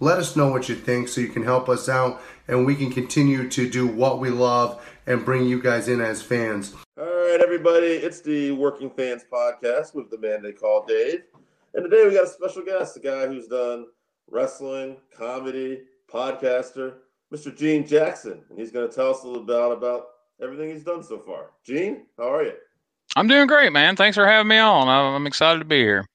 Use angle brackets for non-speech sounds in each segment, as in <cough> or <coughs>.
let us know what you think so you can help us out and we can continue to do what we love and bring you guys in as fans. All right, everybody, it's the Working Fans Podcast with the man they call Dave. And today we got a special guest, a guy who's done wrestling, comedy, podcaster, Mr. Gene Jackson. And he's going to tell us a little about, about everything he's done so far. Gene, how are you? I'm doing great, man. Thanks for having me on. I'm excited to be here.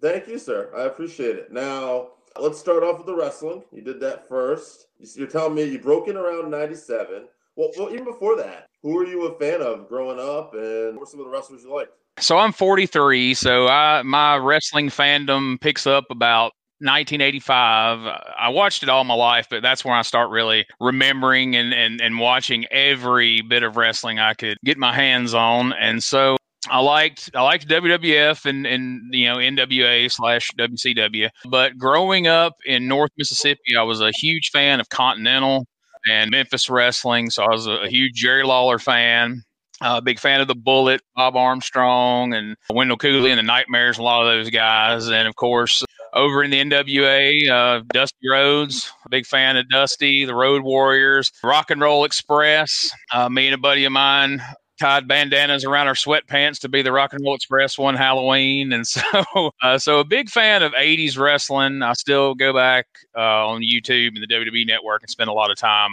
Thank you, sir. I appreciate it. Now, let's start off with the wrestling. You did that first. You're telling me you broke in around 97. Well, well, even before that, who were you a fan of growing up and what were some of the wrestlers you liked? So I'm 43. So I, my wrestling fandom picks up about 1985. I watched it all my life, but that's when I start really remembering and, and, and watching every bit of wrestling I could get my hands on. And so I liked I liked WWF and and you know NWA slash WCW. But growing up in North Mississippi, I was a huge fan of Continental and Memphis wrestling. So I was a, a huge Jerry Lawler fan. A uh, big fan of the Bullet, Bob Armstrong, and Wendell Cooley and the Nightmares. A lot of those guys, and of course over in the NWA, uh, Dusty Rhodes, a big fan of Dusty, the Road Warriors, Rock and Roll Express. Uh, me and a buddy of mine tied bandanas around our sweatpants to be the Rock and Roll Express one Halloween, and <laughs> so uh, so a big fan of '80s wrestling. I still go back uh, on YouTube and the WWE Network and spend a lot of time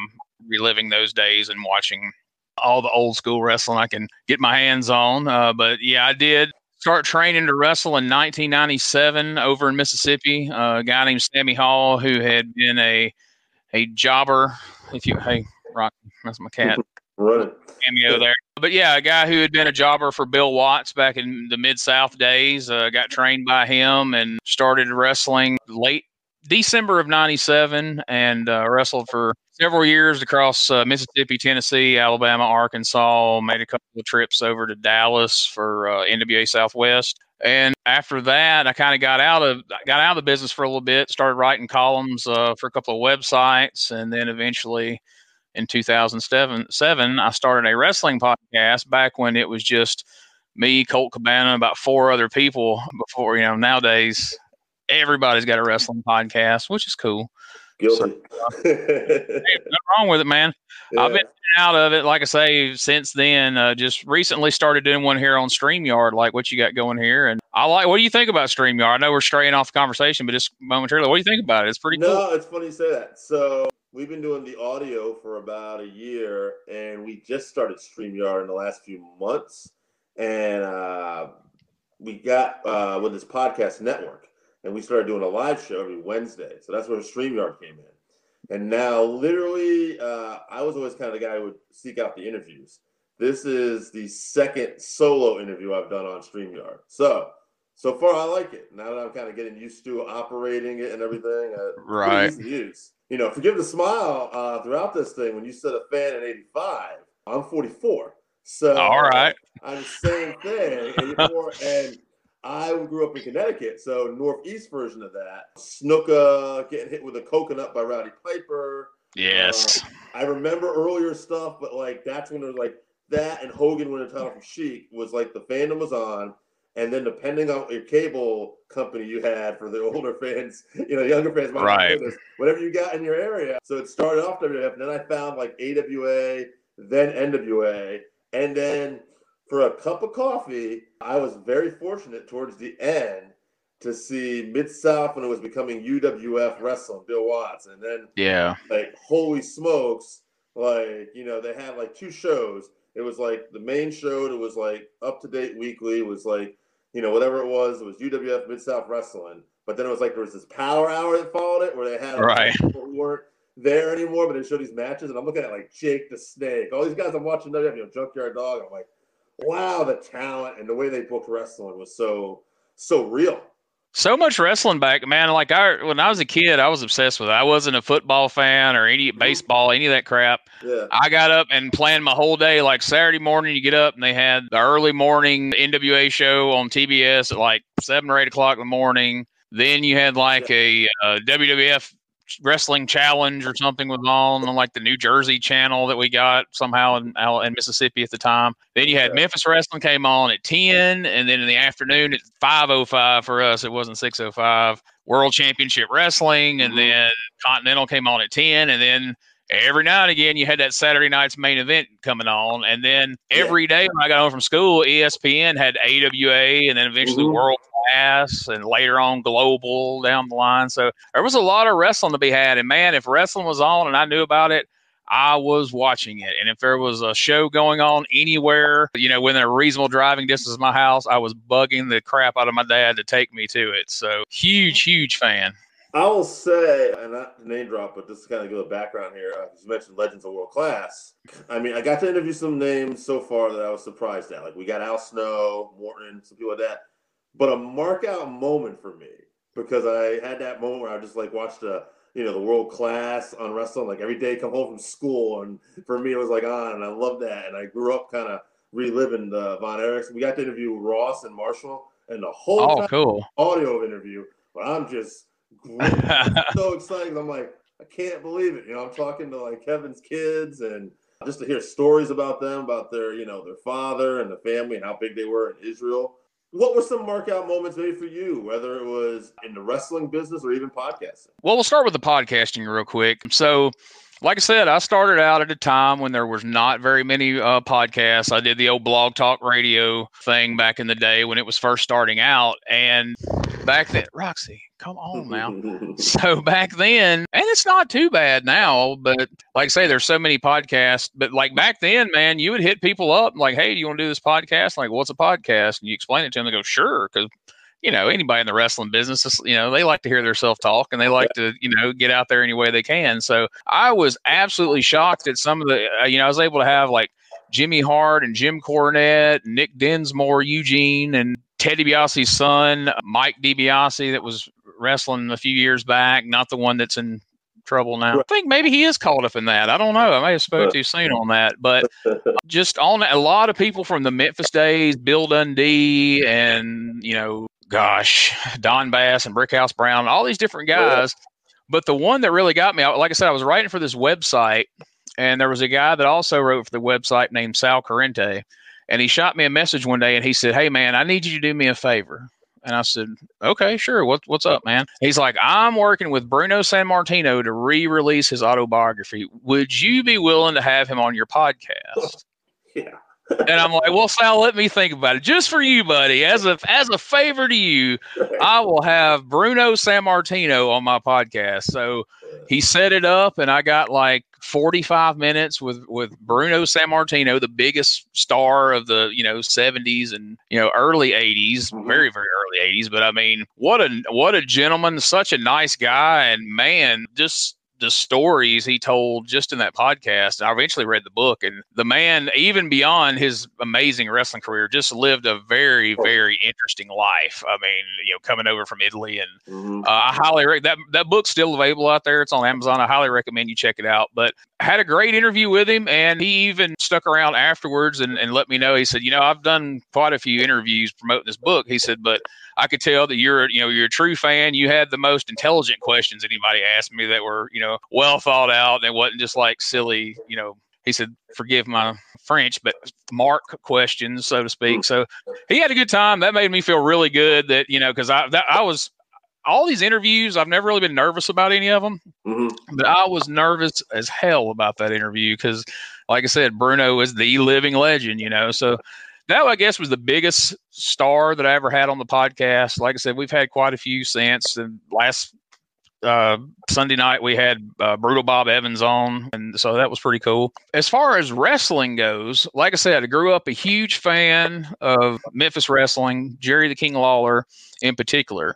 reliving those days and watching all the old school wrestling I can get my hands on. Uh, but yeah, I did start training to wrestle in 1997 over in Mississippi. Uh, a guy named Sammy Hall who had been a a jobber. If you hey Rock, that's my cat. <laughs> Right. Cameo there. But yeah, a guy who had been a jobber for Bill Watts back in the Mid South days, uh, got trained by him and started wrestling late December of 97 and uh, wrestled for several years across uh, Mississippi, Tennessee, Alabama, Arkansas. Made a couple of trips over to Dallas for uh, NWA Southwest. And after that, I kind of got out of got out of the business for a little bit. Started writing columns uh, for a couple of websites, and then eventually, in 2007, seven, I started a wrestling podcast. Back when it was just me, Colt Cabana, about four other people. Before you know, nowadays everybody's got a wrestling podcast, which is cool. Guilty. So, uh, nothing wrong with it, man. Yeah. I've been out of it, like I say, since then. Uh, just recently started doing one here on StreamYard, like what you got going here. And I like, what do you think about StreamYard? I know we're straying off the conversation, but just momentarily, what do you think about it? It's pretty no, cool. it's funny you say that. So we've been doing the audio for about a year, and we just started StreamYard in the last few months, and uh, we got uh, with this podcast network, and we started doing a live show every Wednesday. So that's where StreamYard came in. And now, literally, uh, I was always kind of the guy who would seek out the interviews. This is the second solo interview I've done on StreamYard. So, so far, I like it. Now that I'm kind of getting used to operating it and everything, uh, Right. easy to use. You know, forgive the smile uh, throughout this thing. When you said a fan at '85, I'm 44. So, All right. I'm the same thing. 84, <laughs> and I grew up in Connecticut, so northeast version of that. Snuka getting hit with a coconut by Rowdy Piper. Yes. Uh, I remember earlier stuff, but like that's when it was like that and Hogan winning the title from Sheik was like the fandom was on. And then depending on your cable company you had for the <laughs> older fans, you know, younger fans might right. this, whatever you got in your area. So it started off WWF, and then I found like AWA, then NWA, and then for a cup of coffee, I was very fortunate towards the end to see Mid South when it was becoming UWF Wrestling, Bill Watts, and then yeah, like holy smokes, like you know they had like two shows. It was like the main show. It was like up to date weekly. It was like you know whatever it was. It was UWF Mid South Wrestling, but then it was like there was this Power Hour that followed it where they had right. people who weren't there anymore, but they showed these matches, and I'm looking at like Jake the Snake, all these guys I'm watching WWF, you know, Junkyard Dog. I'm like, wow, the talent and the way they booked wrestling was so so real so much wrestling back, man. Like I, when I was a kid, I was obsessed with it. I wasn't a football fan or any mm-hmm. baseball, any of that crap. Yeah. I got up and planned my whole day. Like Saturday morning, you get up and they had the early morning NWA show on TBS at like seven or eight o'clock in the morning. Then you had like yeah. a, uh, a WWF wrestling challenge or something was on on like the New Jersey channel that we got somehow in, in Mississippi at the time. Then you had yeah. Memphis wrestling came on at 10 and then in the afternoon at 505 for us it wasn't 605 World Championship Wrestling and mm-hmm. then Continental came on at 10 and then every now and again you had that Saturday night's main event coming on, and then every yeah. day when I got home from school, ESPN had AWA, and then eventually mm-hmm. World Class, and later on Global down the line. So there was a lot of wrestling to be had, and man, if wrestling was on and I knew about it. I was watching it. And if there was a show going on anywhere, you know, within a reasonable driving distance of my house, I was bugging the crap out of my dad to take me to it. So huge, huge fan. I will say, and not to name drop, but just to kind of give a background here, uh, you mentioned Legends of World Class. I mean, I got to interview some names so far that I was surprised at. Like we got Al Snow, Morton, some people like that. But a mark out moment for me because I had that moment where I just like watched the you know the world class on wrestling like every day come home from school and for me it was like on and I love that and I grew up kind of reliving the Von Erichs. We got to interview Ross and Marshall and the whole oh, cool. audio interview, but I'm just <laughs> so excited. I'm like, I can't believe it. You know, I'm talking to like Kevin's kids and just to hear stories about them, about their, you know, their father and the family and how big they were in Israel. What were some mark out moments maybe for you, whether it was in the wrestling business or even podcasting? Well, we'll start with the podcasting real quick. So, like I said, I started out at a time when there was not very many uh, podcasts. I did the old blog talk radio thing back in the day when it was first starting out, and back then, Roxy, come on now. <laughs> so back then, and it's not too bad now, but like I say, there's so many podcasts. But like back then, man, you would hit people up like, "Hey, do you want to do this podcast?" Like, what's a podcast? And you explain it to them. They go, "Sure," because you know, anybody in the wrestling business, you know, they like to hear their self talk and they like to, you know, get out there any way they can. So I was absolutely shocked at some of the, uh, you know, I was able to have like Jimmy Hart and Jim Cornette, Nick Dinsmore, Eugene, and Ted DiBiase's son, Mike DiBiase, that was wrestling a few years back, not the one that's in trouble now. I think maybe he is caught up in that. I don't know. I may have spoke too soon on that, but <laughs> just on a lot of people from the Memphis days, Bill Dundee and you know gosh, Don Bass and Brickhouse Brown, all these different guys. But the one that really got me, like I said, I was writing for this website, and there was a guy that also wrote for the website named Sal Corrente. And he shot me a message one day and he said, Hey, man, I need you to do me a favor. And I said, Okay, sure. What, what's up, man? He's like, I'm working with Bruno Sammartino to re release his autobiography. Would you be willing to have him on your podcast? <laughs> Yeah and I'm like, well, Sal, let me think about it. Just for you, buddy, as a as a favor to you, I will have Bruno Sammartino on my podcast. So he set it up, and I got like 45 minutes with with Bruno Sammartino, the biggest star of the you know 70s and you know early 80s, mm-hmm. very very early 80s. But I mean, what a what a gentleman, such a nice guy, and man, just the stories he told just in that podcast. I eventually read the book, and the man, even beyond his amazing wrestling career, just lived a very, very interesting life. I mean, you know, coming over from Italy, and mm-hmm. uh, I highly that that book's still available out there. It's on Amazon. I highly recommend you check it out. But had a great interview with him, and he even stuck around afterwards and, and let me know. He said, you know, I've done quite a few interviews promoting this book. He said, but I could tell that you're, you know, you're a true fan. You had the most intelligent questions anybody asked me that were, you know, well thought out and it wasn't just like silly, you know, he said, "Forgive my French, but mark questions, so to speak." So he had a good time. That made me feel really good. That you know, because I that, I was all these interviews. I've never really been nervous about any of them, Mm-hmm. but I was nervous as hell about that interview because, like I said, Bruno is the living legend. You know, so that I guess was the biggest star that I ever had on the podcast. Like I said, we've had quite a few since. And last uh, Sunday night we had uh, Brutal Bob Evans on, and so that was pretty cool. As far as wrestling goes, like I said, I grew up a huge fan of Memphis wrestling, Jerry the King Lawler in particular.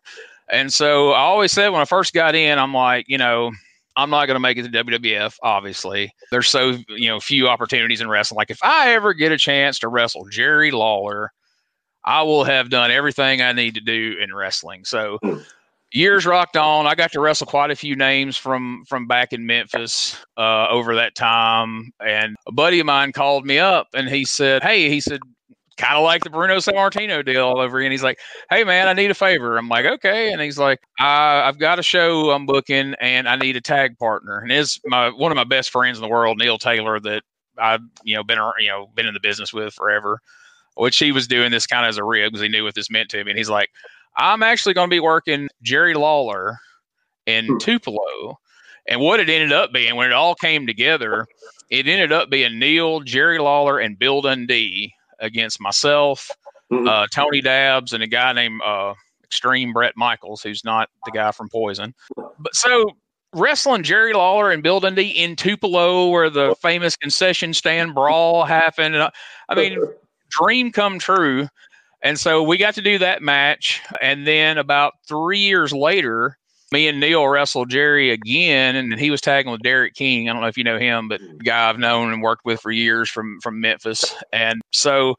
And so I always said when I first got in, I'm like, you know, I'm not going to make it to WWF. Obviously, there's so you know few opportunities in wrestling. Like if I ever get a chance to wrestle Jerry Lawler, I will have done everything I need to do in wrestling. So years rocked on. I got to wrestle quite a few names from from back in Memphis uh, over that time. And a buddy of mine called me up and he said, "Hey," he said, kind of like the Bruno Sammartino deal all over again. He's like, "Hey man, I need a favor." I'm like, "Okay," and he's like, I, "I've got a show I'm booking and I need a tag partner." And is my one of my best friends in the world, Neil Taylor, that I've you know been you know been in the business with forever. Which he was doing this kind of as a rib because he knew what this meant to me. And he's like, I'm actually going to be working Jerry Lawler in Hmm. Tupelo. And what it ended up being, when it all came together, it ended up being Neil, Jerry Lawler, and Bill Dundee against myself, Mhm. uh, Tony Dabbs, and a guy named uh, Extreme Brett Michaels, who's not the guy from Poison. But so wrestling Jerry Lawler and Bill Dundee in Tupelo, where the famous concession stand brawl happened. And I, I mean, dream come true. And so we got to do that match. And then about three years later, me and Neil wrestled Jerry again, and he was tagging with Derek King. I don't know if you know him, but mm-hmm. guy I've known and worked with for years from from Memphis. And so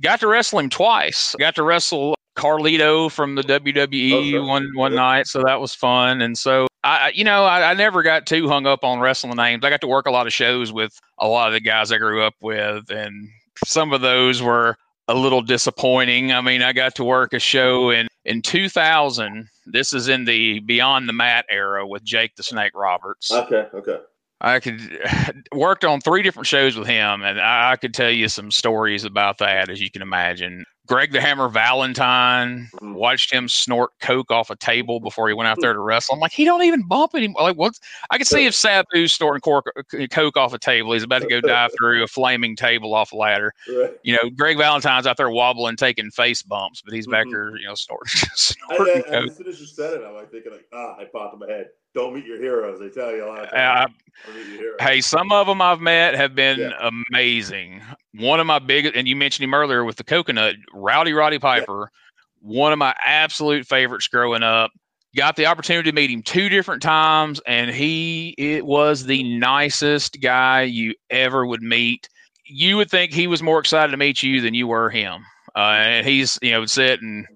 got to wrestle him twice. Got to wrestle Carlito from the WWE Oh, sure. one one night, so that was fun. And so I, I- you know, I, I never got too hung up on wrestling names. I got to work a lot of shows with a lot of the guys I grew up with, and some of those were a little disappointing. I mean, I got to work a show in in 2000. This is in the Beyond the Mat era with Jake the Snake Roberts. Okay, okay. I could <laughs> worked on three different shows with him, and I, I could tell you some stories about that, as you can imagine. Greg the Hammer Valentine watched him snort coke off a table before he went out there to wrestle. I'm like, he don't even bump anymore. Like, what? I could see if Sabu's snorting cork, coke off a table, he's about to go dive through a flaming table off a ladder. Right. You know, Greg Valentine's out there wobbling, taking face bumps, but he's back Mhm. there, you know, snorting, <laughs> I, snorting I, coke. as soon as you said it, I'm like thinking like, ah, I popped in my head. Don't meet your heroes. They tell you a lot of Uh, times. Don't meet your heroes. Hey, some of them I've met have been Yeah. amazing. One of my biggest, and you mentioned him earlier with the coconut, Rowdy Roddy Piper, one of my absolute favorites growing up. Got the opportunity to meet him two different times, and he it was the nicest guy you ever would meet. You would think he was more excited to meet you than you were him. Uh, and he's you know would sit and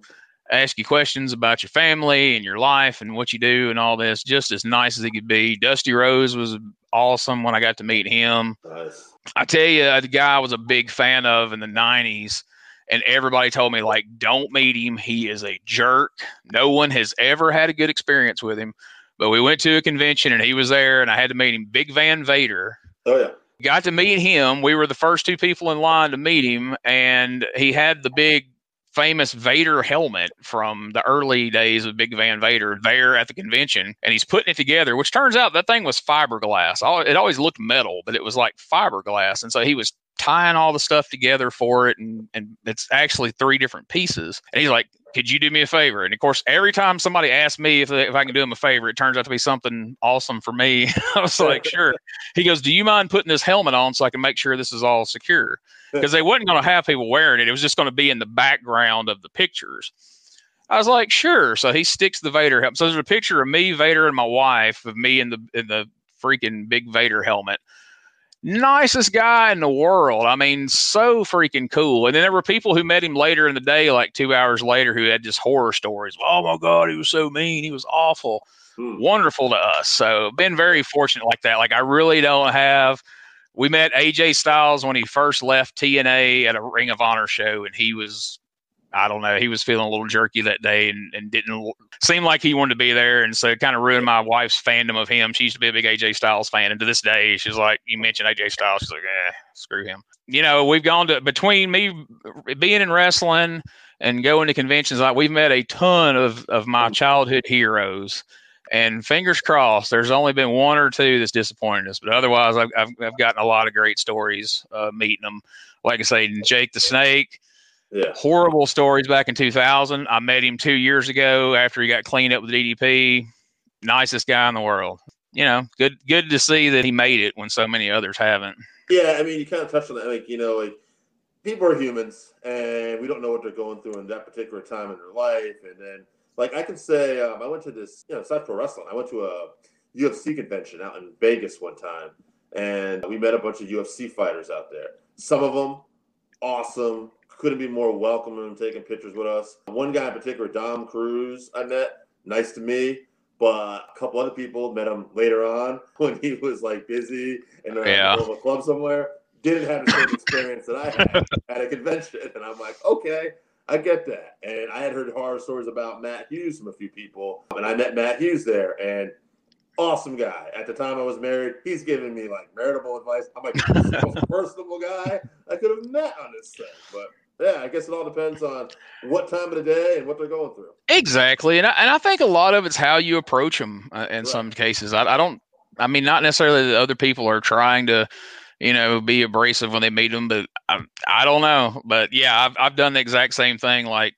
ask you questions about your family and your life and what you do and all this, just as nice as he could be. Dusty Rhodes was awesome when I got to meet him. Nice. I tell you, the guy I was a big fan of in the '90s, and everybody told me like, "Don't meet him. He is a jerk. No one has ever had a good experience with him." But we went to a convention and he was there, and I had to meet him. Big Van Vader. Oh yeah. Got to meet him. We were the first two people in line to meet him, and he had the big famous Vader helmet from the early days of Big Van Vader there at the convention, and he's putting it together, which turns out that thing was fiberglass. It always looked metal, but it was like fiberglass, and so he was tying all the stuff together for it, and and it's actually three different pieces. And he's like, "Could you do me a favor?" And of course, every time somebody asks me if if I can do him a favor, it turns out to be something awesome for me. <laughs> I was like, <laughs> "Sure." He goes, "Do you mind putting this helmet on so I can make sure this is all secure?" <laughs> Because they wasn't going to have people wearing it; it was just going to be in the background of the pictures. I was like, "Sure." So he sticks the Vader helmet. So there's a picture of me, Vader, and my wife of me in the in the freaking big Vader helmet. Nicest guy in the world. I mean, so freaking cool. And then there were people who met him later in the day, like two hours later, who had just horror stories. Oh my God, he was so mean. He was awful Hmm. wonderful to us. So been very fortunate like that. Like I really don't have. We met AJ Styles when he first left TNA at a Ring of Honor show, and he was I don't know. He was feeling a little jerky that day and, and didn't seem like he wanted to be there. And so it kind of ruined my wife's fandom of him. She used to be a big AJ Styles fan. And to this day, she's like, you mentioned AJ Styles. She's like, eh, screw him. You know, we've gone to between me being in wrestling and going to conventions, like we've met a ton of, of my childhood heroes. And fingers crossed, there's only been one or two that's disappointed us, but otherwise, I've, I've, I've gotten a lot of great stories uh, meeting them. Like I say, Jake the Snake, Yeah. horrible stories back in 2000. I met him two years ago after he got cleaned up with DDP. Nicest guy in the world. You know, good good to see that he made it when so many others haven't. Yeah, I mean, you kind of touched on that. Like, you know, like people are humans, and we don't know what they're going through in that particular time in their life. And then, like, I can say, um, I went to this, you know, South Pro Wrestling. I went to a UFC convention out in Vegas one time, and we met a bunch of UFC fighters out there. Some of them, awesome. Couldn't be more welcoming and taking pictures with us. One guy in particular, Dom Cruz, I met. Nice to me. But a couple other people met him later on <laughs> when he was like busy and in Yeah. a club somewhere. Didn't have the same experience that I had at a convention. And I'm like, okay, I get that. And I had heard horror stories about Matt Hughes from a few people. And I met Matt Hughes there and awesome guy. At the time I was married, he's giving me like marital advice. I'm like, this is the most <laughs> personable guy I could have met on this thing. But yeah, I guess it all depends on what time of the day and what they're going through. Exactly, and I, and I think a lot of it's how you approach them. Uh, in Right. some cases, I, I don't. I mean, not necessarily that other people are trying to, you know, be abrasive when they meet them, but I, I don't know. But yeah, I've I've done the exact same thing. Like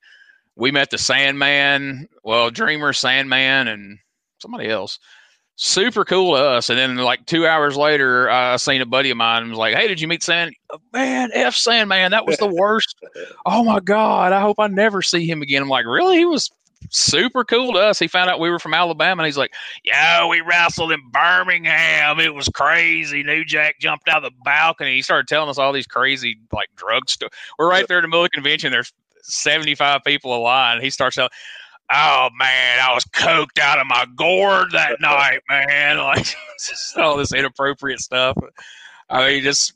we met the Sandman, well, Dreamer, Sandman, and somebody else. Super cool to us. And then like two hours later, I seen a buddy of mine and was like, "Hey, did you meet Sand? Oh, man, F Sandman, that was the <laughs> worst. oh my god, I hope I never see him again." I'm like, "Really? He was super cool to us. He found out we were from Alabama, and he's like, "Yo, we wrestled in Birmingham. It was crazy. New Jack jumped out of the balcony. He started telling us all these crazy like drug stuff. We're right there in the middle of the convention. There's 75 people in line. He starts telling. Oh man, I was coked out of my gourd that <laughs> night, man. <laughs> Like just all this inappropriate stuff. I mean, just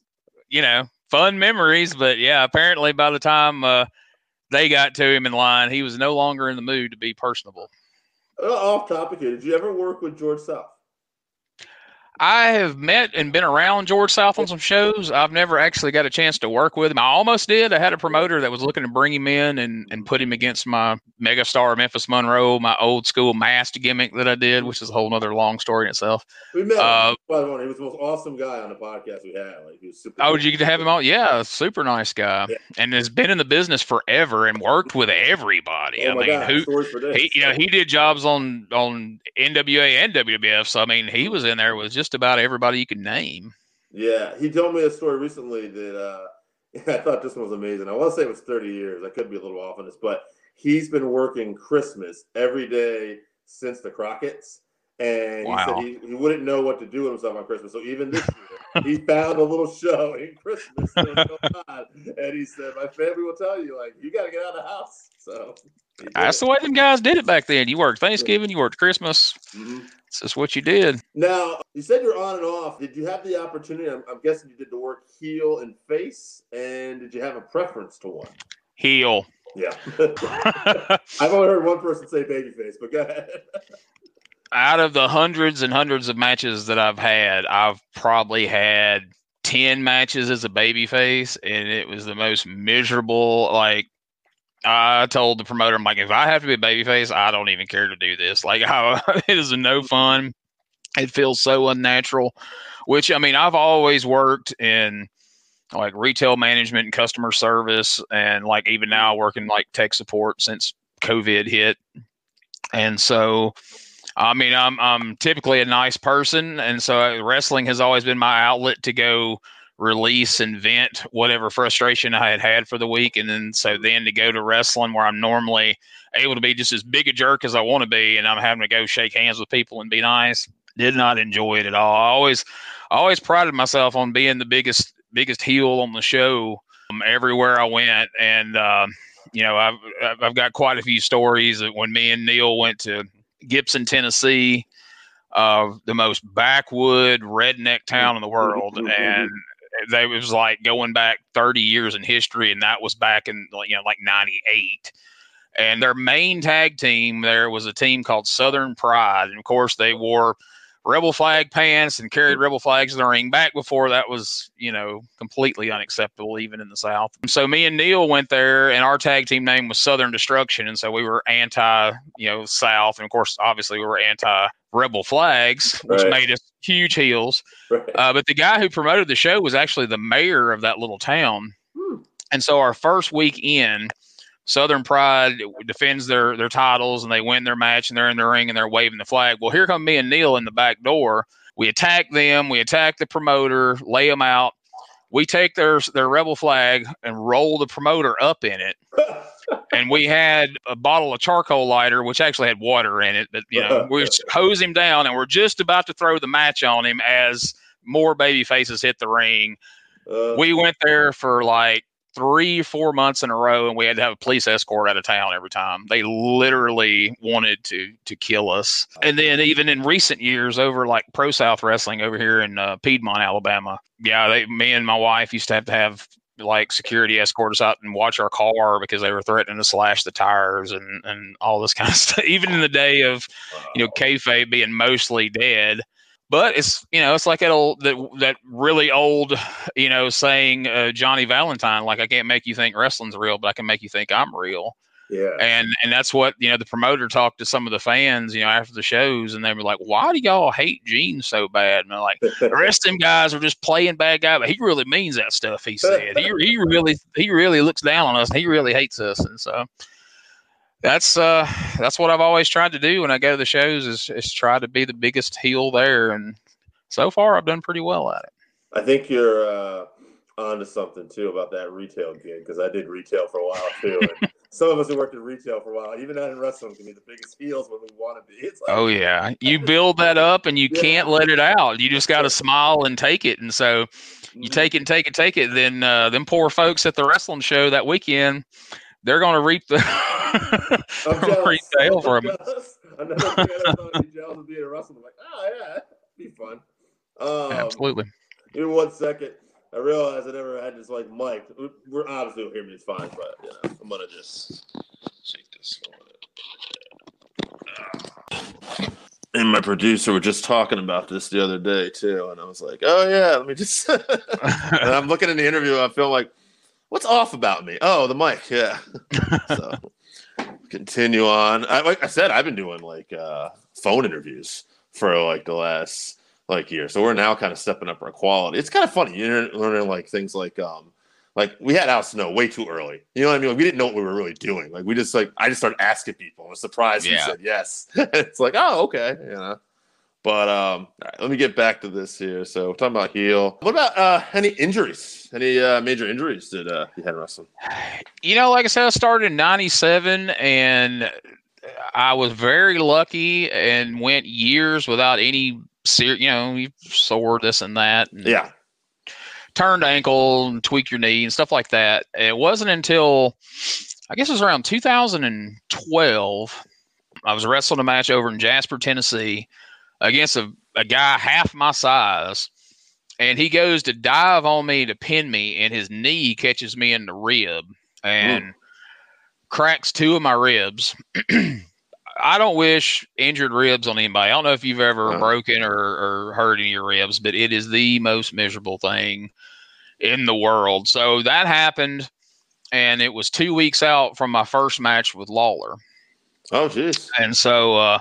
you know, fun memories. But yeah, apparently by the time uh, they got to him in line, he was no longer in the mood to be personable. Uh, off topic here, did you ever work with George South? I have met and been around George South on some shows. I've never actually got a chance to work with him. I almost did. I had a promoter that was looking to bring him in and, and put him against my megastar Memphis Monroe, my old school masked gimmick that I did, which is a whole other long story in itself. We met. Uh, by the way, he was the most awesome guy on the podcast we had. Like he was super. Oh, did you get to have him on? Yeah, super nice guy, Yeah. and has been in the business forever and worked with everybody. Oh I mean, God, who stories for days. he, you know, he did jobs on on NWA and WWF. So I mean, he was in there with just about everybody you could name. Yeah, he told me a story recently that uh, <laughs> I thought this one was amazing. I want to say it was 30 years. I could be a little off on this, but he's been working Christmas every day since the Crockett's. And he said he, he wouldn't know what to do with himself on Christmas. So even this year, <laughs> he found a little show in Christmas that was going on. And he said, My family will tell you, like, you got to get out of the house. So. That's the way them guys did it back then. You worked Thanksgiving, you worked Christmas. Mhm. It's just what you did. Now, you said you're on and off. Did you have the opportunity? I'm, I'm guessing you did the work heel and face. And did you have a preference to one? Heel. Yeah. <laughs> <laughs> I've only heard one person say babyface, but go ahead. <laughs> Out of the hundreds and hundreds of matches that I've had, I've probably had 10 matches as a babyface, and it was the most miserable. Like, I told the promoter, I'm like, if I have to be a babyface, I don't even care to do this. <laughs> Like, I, it is no fun. It feels so unnatural. Which, I mean, I've always worked in like retail management and customer service, and like even now working like tech support since COVID hit. And so, I mean, I'm I'm typically a nice person, and so uh, wrestling has always been my outlet to go release and vent whatever frustration I had had for the week, and then so then to go to wrestling where I'm normally able to be just as big a jerk as I want to be, and I'm having to go shake hands with people and be nice. Did not enjoy it at all. I always, I always prided myself on being the biggest biggest heel on the show um, everywhere I went, and um, you know I've I've- got quite a few stories when me and Neil went to Gibson, Tennessee, uh, the most backwood redneck town in the world, and they was like going back 30 years in history, and that was back in you know like 98. And their main tag team there was a team called Southern Pride, and of course they wore rebel flag pants and carried rebel flags in the ring. Back before that was, you know, completely unacceptable even in the South. So me and Neil went there, and our tag team name was Southern Destruction, and so we were anti, you know, South, and of course, obviously, we were anti rebel flags, which Right. made us huge heels. Right. Uh, but the guy who promoted the show was actually the mayor of that little town. Hmm. And so our first week in, Southern Pride defends their their titles and they win their match and they're in the ring and they're waving the flag. Well, here come me and Neil in the back door. We attack them. We attack the promoter, lay them out. We take their their rebel flag and roll the promoter up in it. <laughs> And we had a bottle of charcoal lighter, which actually had water in it. But you know, <laughs> we hose him down, and we're just about to throw the match on him as more baby faces hit the ring. Uh, We went there for like three, four months in a row, and we had to have a police escort out of town every time. They literally wanted to to kill us. And then even in recent years, over like Pro South Wrestling over here in uh, Piedmont, Alabama, yeah, they, me and my wife used to have to have like security escort us out and watch our car because they were threatening to slash the tires and and all this <laughs> kind of stuff. Even in the day of you know kayfabe being mostly dead. But it's you know it's like that old that that really old you know saying uh, Johnny Valentine like I can't make you think wrestling's real, but I can make you think I'm real. yeah. And and that's what you know the promoter talked to some of the fans you know after the shows, and they were like, "Why do y'all hate Gene so bad?" And they're like, "The <laughs> rest of them guys are just playing bad guy, but he really means that stuff he said. He he really he really looks down on us. And he really hates us." And so that's uh that's what I've always tried to do when I go to the shows is is try to be the biggest heel there, and so far I've done pretty well at it. I think you're uh, onto something too about that retail gig because I did retail for a while too. And <laughs> some of us who worked in retail for a while, even not in wrestling, can be the biggest heels when we want to be. It's like, Oh yeah, you build that up and you Yeah. can't let it out. You just got to smile and take it. And so you Mhm. take it and take it, take it. Then uh, them poor folks at the wrestling show that weekend, they're going to reap the <laughs> <laughs> I'm jealous. reap the hell from I'm it. jealous. Another fan of be jealous of being a wrestler. I'm like, oh yeah, that'd be fun. Um, Absolutely. Give me one second. I realized I never had this like mic. We're obviously will hear me. It's fine, but you know, I'm gonna just shake this one. And my producer were just talking about this the other day too, and I was like, "Oh yeah, let me just." <laughs> and I'm looking in the interview, I feel like, "What's off about me?" Oh, the mic, yeah. <laughs> so continue on. I, like I said, I've been doing like uh, phone interviews for like the last like year. So we're now kind of stepping up our quality. It's kind of funny. You're learning like things like um like we had Al Snow way too early. You know what I mean? Like, we didn't know what we were really doing. Like we just like I just started asking people. I was surprised Yeah. he said yes. <laughs> it's like, oh, okay, you know. But um, all right, let me get back to this here. So we're talking about heel. What about uh any injuries? Any uh major injuries did uh you had wrestling? You know, like I said, I started in '97, and I was very lucky and went years without any ser- you know, you sore this and that. And Yeah. turned ankle and tweak your knee and stuff like that. It wasn't until I guess it was around 2012. I was wrestling a match over in Jasper, Tennessee, against a, a guy half my size. And he goes to dive on me to pin me, and his knee catches me in the rib and cracks two of my ribs. <clears throat> I don't wish injured ribs on anybody. I don't know if you've ever broken or, or hurt any of your ribs, but it is the most miserable thing in the world. So that happened, and it was two weeks out from my first match with Lawler. Oh jeez. And so uh,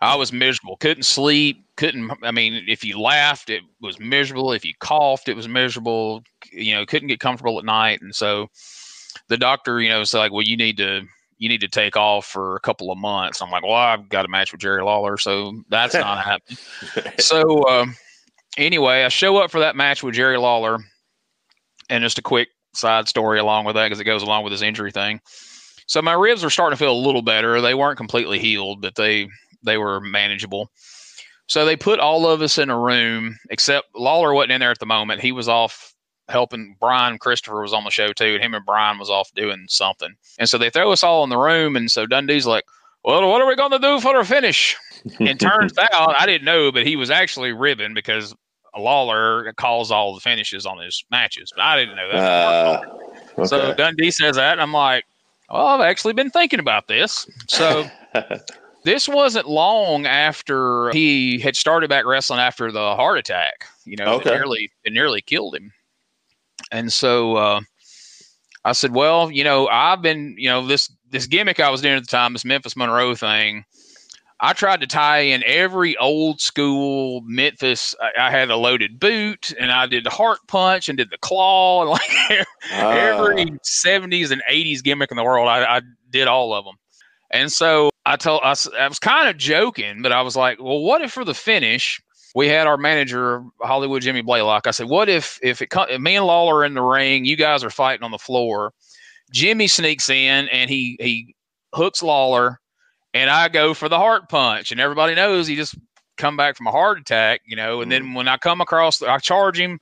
I was miserable. Couldn't sleep. Couldn't. I mean, if you laughed, it was miserable. If you coughed, it was miserable. You know, couldn't get comfortable at night. And so the doctor, you know, was like, "Well, you need to." You need to take off for a couple of months. I'm like, well, I've got a match with Jerry Lawler, so that's not <laughs> happening. So um, anyway, I show up for that match with Jerry Lawler, and just a quick side story along with that because it goes along with his injury thing. So my ribs were starting to feel a little better. They weren't completely healed, but they they were manageable. So they put all of us in a room, except Lawler wasn't in there at the moment. He was off helping. Brian Christopher was on the show too, and him and Brian was off doing something. And so they throw us all in the room, and so Dundee's like, "Well, what are we going to do for the finish?" <laughs> and turns out I didn't know, but he was actually ribbing because Lawler calls all the finishes on his matches. But I didn't know that. Uh, okay. So Dundee says that, and I'm like, "Oh, I've actually been thinking about this." So <laughs> this wasn't long after he had started back wrestling after the heart attack. You know, Okay. it nearly it nearly killed him. And so uh, I said, "Well, you know, I've been, you know, this this gimmick I was doing at the time, this Memphis Monroe thing." I tried to tie in every old school Memphis. I, I had a loaded boot, and I did the heart punch, and did the claw, and like <laughs> Ah. every 70s and 80s gimmick in the world I, I did all of them and so i told I, I was kind of joking but i was like well what if for the finish we had our manager hollywood jimmy blaylock i said what if if it if me and lawler are in the ring you guys are fighting on the floor jimmy sneaks in and he he hooks lawler and i go for the heart punch and everybody knows he just come back from a heart attack you know and then when i come across i charge him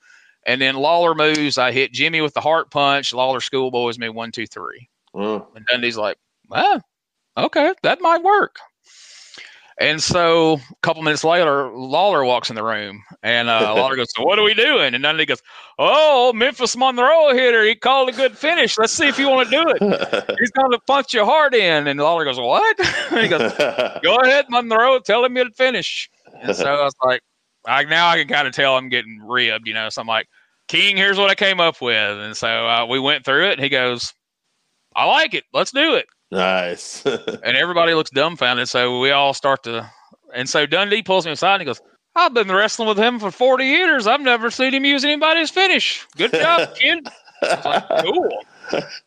and then Lawler moves. I hit Jimmy with the heart punch. Lawler schoolboys me one, two, three. Mm. And Dundee's like, well, okay, that might work. And so a couple minutes later, Lawler walks in the room and uh, <laughs> Lawler goes, so what are we doing? And Dundee goes, oh, Memphis Monroe hitter. He called a good finish. Let's see if you want to do it. <laughs> He's going to punch your heart in. And Lawler goes, what? <laughs> he goes, go ahead, Monroe. Tell him you'll finish. And so I was like, I, now I can kind of tell I'm getting ribbed, you know. So I'm like, King, here's what I came up with. And so uh, we went through it, and he goes, I like it. Let's do it. Nice. <laughs> And everybody looks dumbfounded. So we all start to, and so Dundee pulls me aside and he goes, I've been wrestling with him for 40 years. I've never seen him use anybody's finish. Good job, <laughs> kid. Like, cool.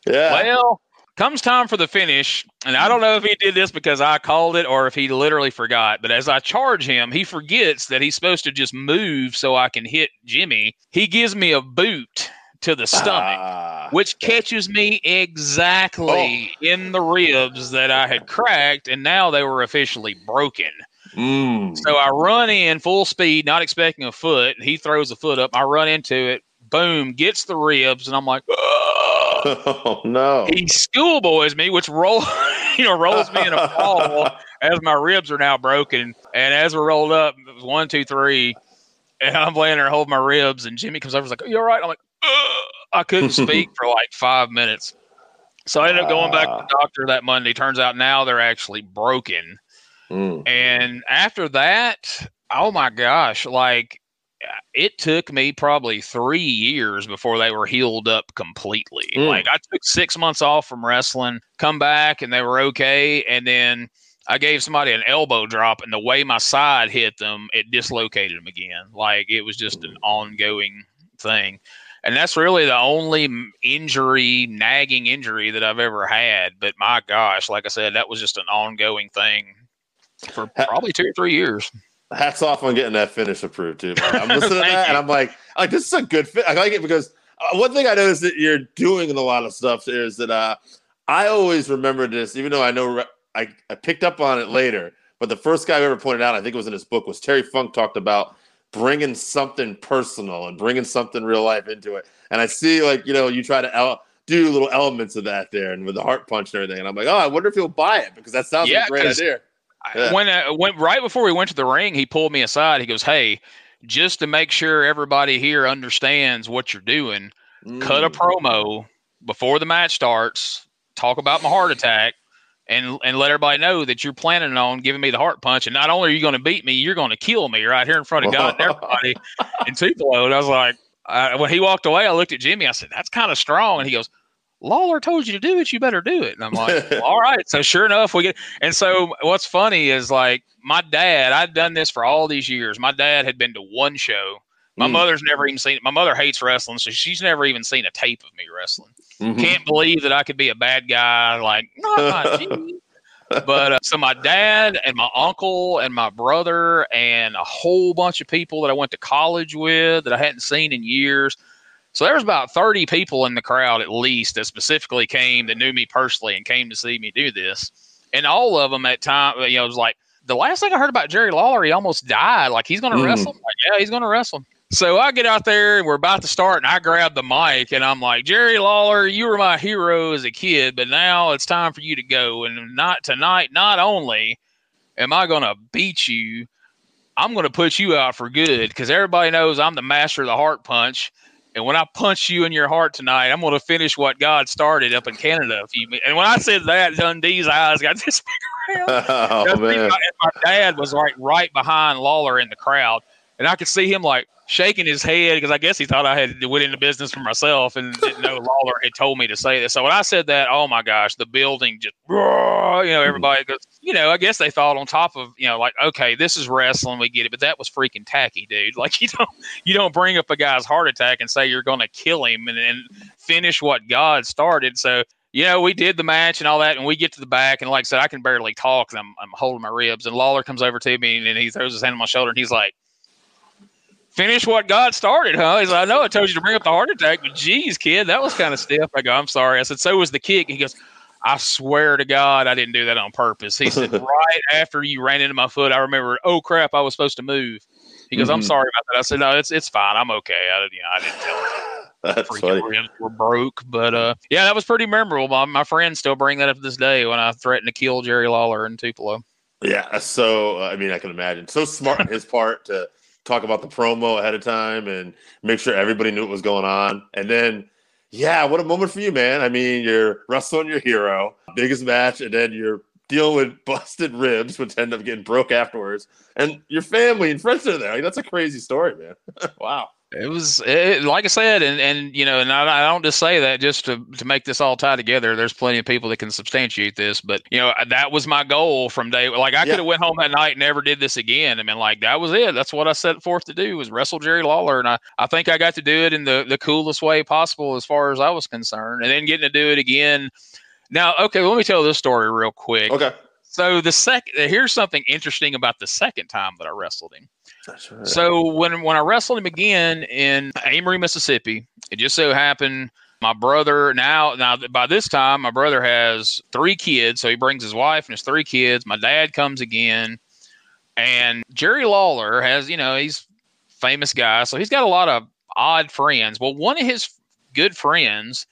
yeah. Well, comes time for the finish, and I don't know if he did this because I called it or if he literally forgot. But as I charge him, he forgets that he's supposed to just move so I can hit Jimmy. He gives me a boot to the stomach, Ah. which catches me exactly in the ribs that I had cracked, and now they were officially broken. Mm. So I run in full speed, not expecting a foot. He throws a foot up. I run into it. Boom, gets the ribs, and I'm like, <laughs> oh no. he schoolboys me, which roll, <laughs> you know, rolls me in a fall <laughs> as my ribs are now broken. And as we're rolled up, it was one, two, three, and I'm laying there holding my ribs. And Jimmy comes over, and is like, "Are you all right?" I'm like. I couldn't speak <laughs> for like five minutes. So I ended up going back to the doctor that Monday. Turns out now they're actually broken. Mm. And after that, oh my gosh, like it took me probably three years before they were healed up completely. Mm. Like I took six months off from wrestling, come back, and they were okay. And then I gave somebody an elbow drop, and the way my side hit them, it dislocated them again. Like it was just an ongoing thing. And that's really the only injury, nagging injury that I've ever had. But my gosh, like I said, that was just an ongoing thing for probably two or three years. Hats off on getting that finish approved too. man. I'm <laughs> listening to that you. and I'm like, like this is a good fit. I like it because uh, one thing I noticed that you're doing in a lot of stuff is that uh, I always remember this, even though I know re- I, I picked up on it later. But the first guy I ever pointed out, I think it was in his book, was Terry Funk talked about bringing something personal and bringing something real life into it. And I see like you know you try to el- do little elements of that there, and with the heart punch and everything. And I'm like, oh, I wonder if he'll buy it because that sounds Yeah, like a great idea. Yeah. When uh, when right before we went to the ring, he pulled me aside. He goes, "Hey, just to make sure everybody here understands what you're doing, cut a Mm. promo before the match starts. Talk about my heart attack." And, and let everybody know that you're planning on giving me the heart punch. And not only are you going to beat me, you're going to kill me right here in front of God and everybody <laughs> in Tupelo. And I was like, uh, when he walked away, I looked at Jimmy. I said, "That's kind of strong." And he goes, "Lawler told you to do it. You better do it." And I'm like, well, <laughs> "All right." So sure enough, we get. And so what's funny is like my dad. I'd done this for all these years. My dad had been to one show. My Mm. mother's never even seen. My mother hates wrestling, so she's never even seen a tape of me wrestling. Mhm. Can't believe that I could be a bad guy. Like, not. <laughs> But uh, so my dad and my uncle and my brother and a whole bunch of people that I went to college with that I hadn't seen in years. So there was about 30 people in the crowd at least that specifically came that knew me personally and came to see me do this. And all of them at time, you know, it was like the last thing I heard about Jerry Lawler, he almost died. Like he's going to Mm. wrestle. Like, yeah, he's going to wrestle. So I get out there and we're about to start, and I grab the mic and I'm like, Jerry Lawler, you were my hero as a kid, but now it's time for you to go. And not tonight, not only am I going to beat you, I'm going to put you out for good because everybody knows I'm the master of the heart punch. And when I punch you in your heart tonight, I'm going to finish what God started up in Canada. If you, and when I said that, Dundee's eyes got <laughs> this big around. <laughs> oh man. My, my dad was like right behind Lawler in the crowd, and I could see him like shaking his head because I guess he thought I had went into business for myself and didn't know Lawler had told me to say this. So when I said that, oh my gosh, the building just, you know, mm-hmm. everybody goes, you know, I guess they thought on top of, you know, like, okay, this is wrestling, we get it, but that was freaking tacky, dude. <laughs> Like you don't, you don't bring up a guy's heart attack and say you're going to kill him and, and finish what God started. So you know, we did the match and all that, and we get to the back, and like I said, I can barely talk. I'm, I'm holding my ribs, and Lawler comes over to me, and he throws his hand on my shoulder, and he's like, finish what God started, huh? He's like, I know I told you to bring up the heart attack, but geez, kid, that was kind of stiff. I go, I'm sorry. I said, so was the kick. He goes, I swear to God, I didn't do that on purpose. He said, <laughs> right after you ran into my foot, I remember, oh crap, I was supposed to move. He goes, I'm Mhm. sorry about that. I said, no, it's it's fine. I'm okay. I, you know, I didn't tell him <laughs> That's freaking funny. ribs were broke. But uh, yeah, that was pretty memorable. My, my friends still bring that up to this day when I threatened to kill Jerry Lawler in Tupelo. Yeah, so uh, I mean, I can imagine. So smart on his part to talk about the promo ahead of time and make sure everybody knew what was going on. And then, yeah, what a moment for you, man. I mean, you're wrestling your hero, biggest match, and then you're dealing with busted ribs, which end up getting broke afterwards. And your family and friends are there. Like, that's a crazy story, man. <laughs> wow. It was it, like I said, and and you know, and I, I don't just say that just to to make this all tie together. There's plenty of people that can substantiate this, but you know, that was my goal from day. Like I Yeah. could have went home that night and never did this again. I mean, like that was it. That's what I set forth to do was wrestle Jerry Lawler, and I I think I got to do it in the the coolest way possible as far as I was concerned, and then getting to do it again. Now, okay, let me tell this story real quick. Okay. So the second, here's something interesting about the second time that I wrestled him. Right. So when when I wrestled him again in Amory, Mississippi, it just so happened my brother now now by this time my brother has three kids, so he brings his wife and his three kids. My dad comes again, and Jerry Lawler has you know he's famous guy, so he's got a lot of odd friends. Well, one of his good friends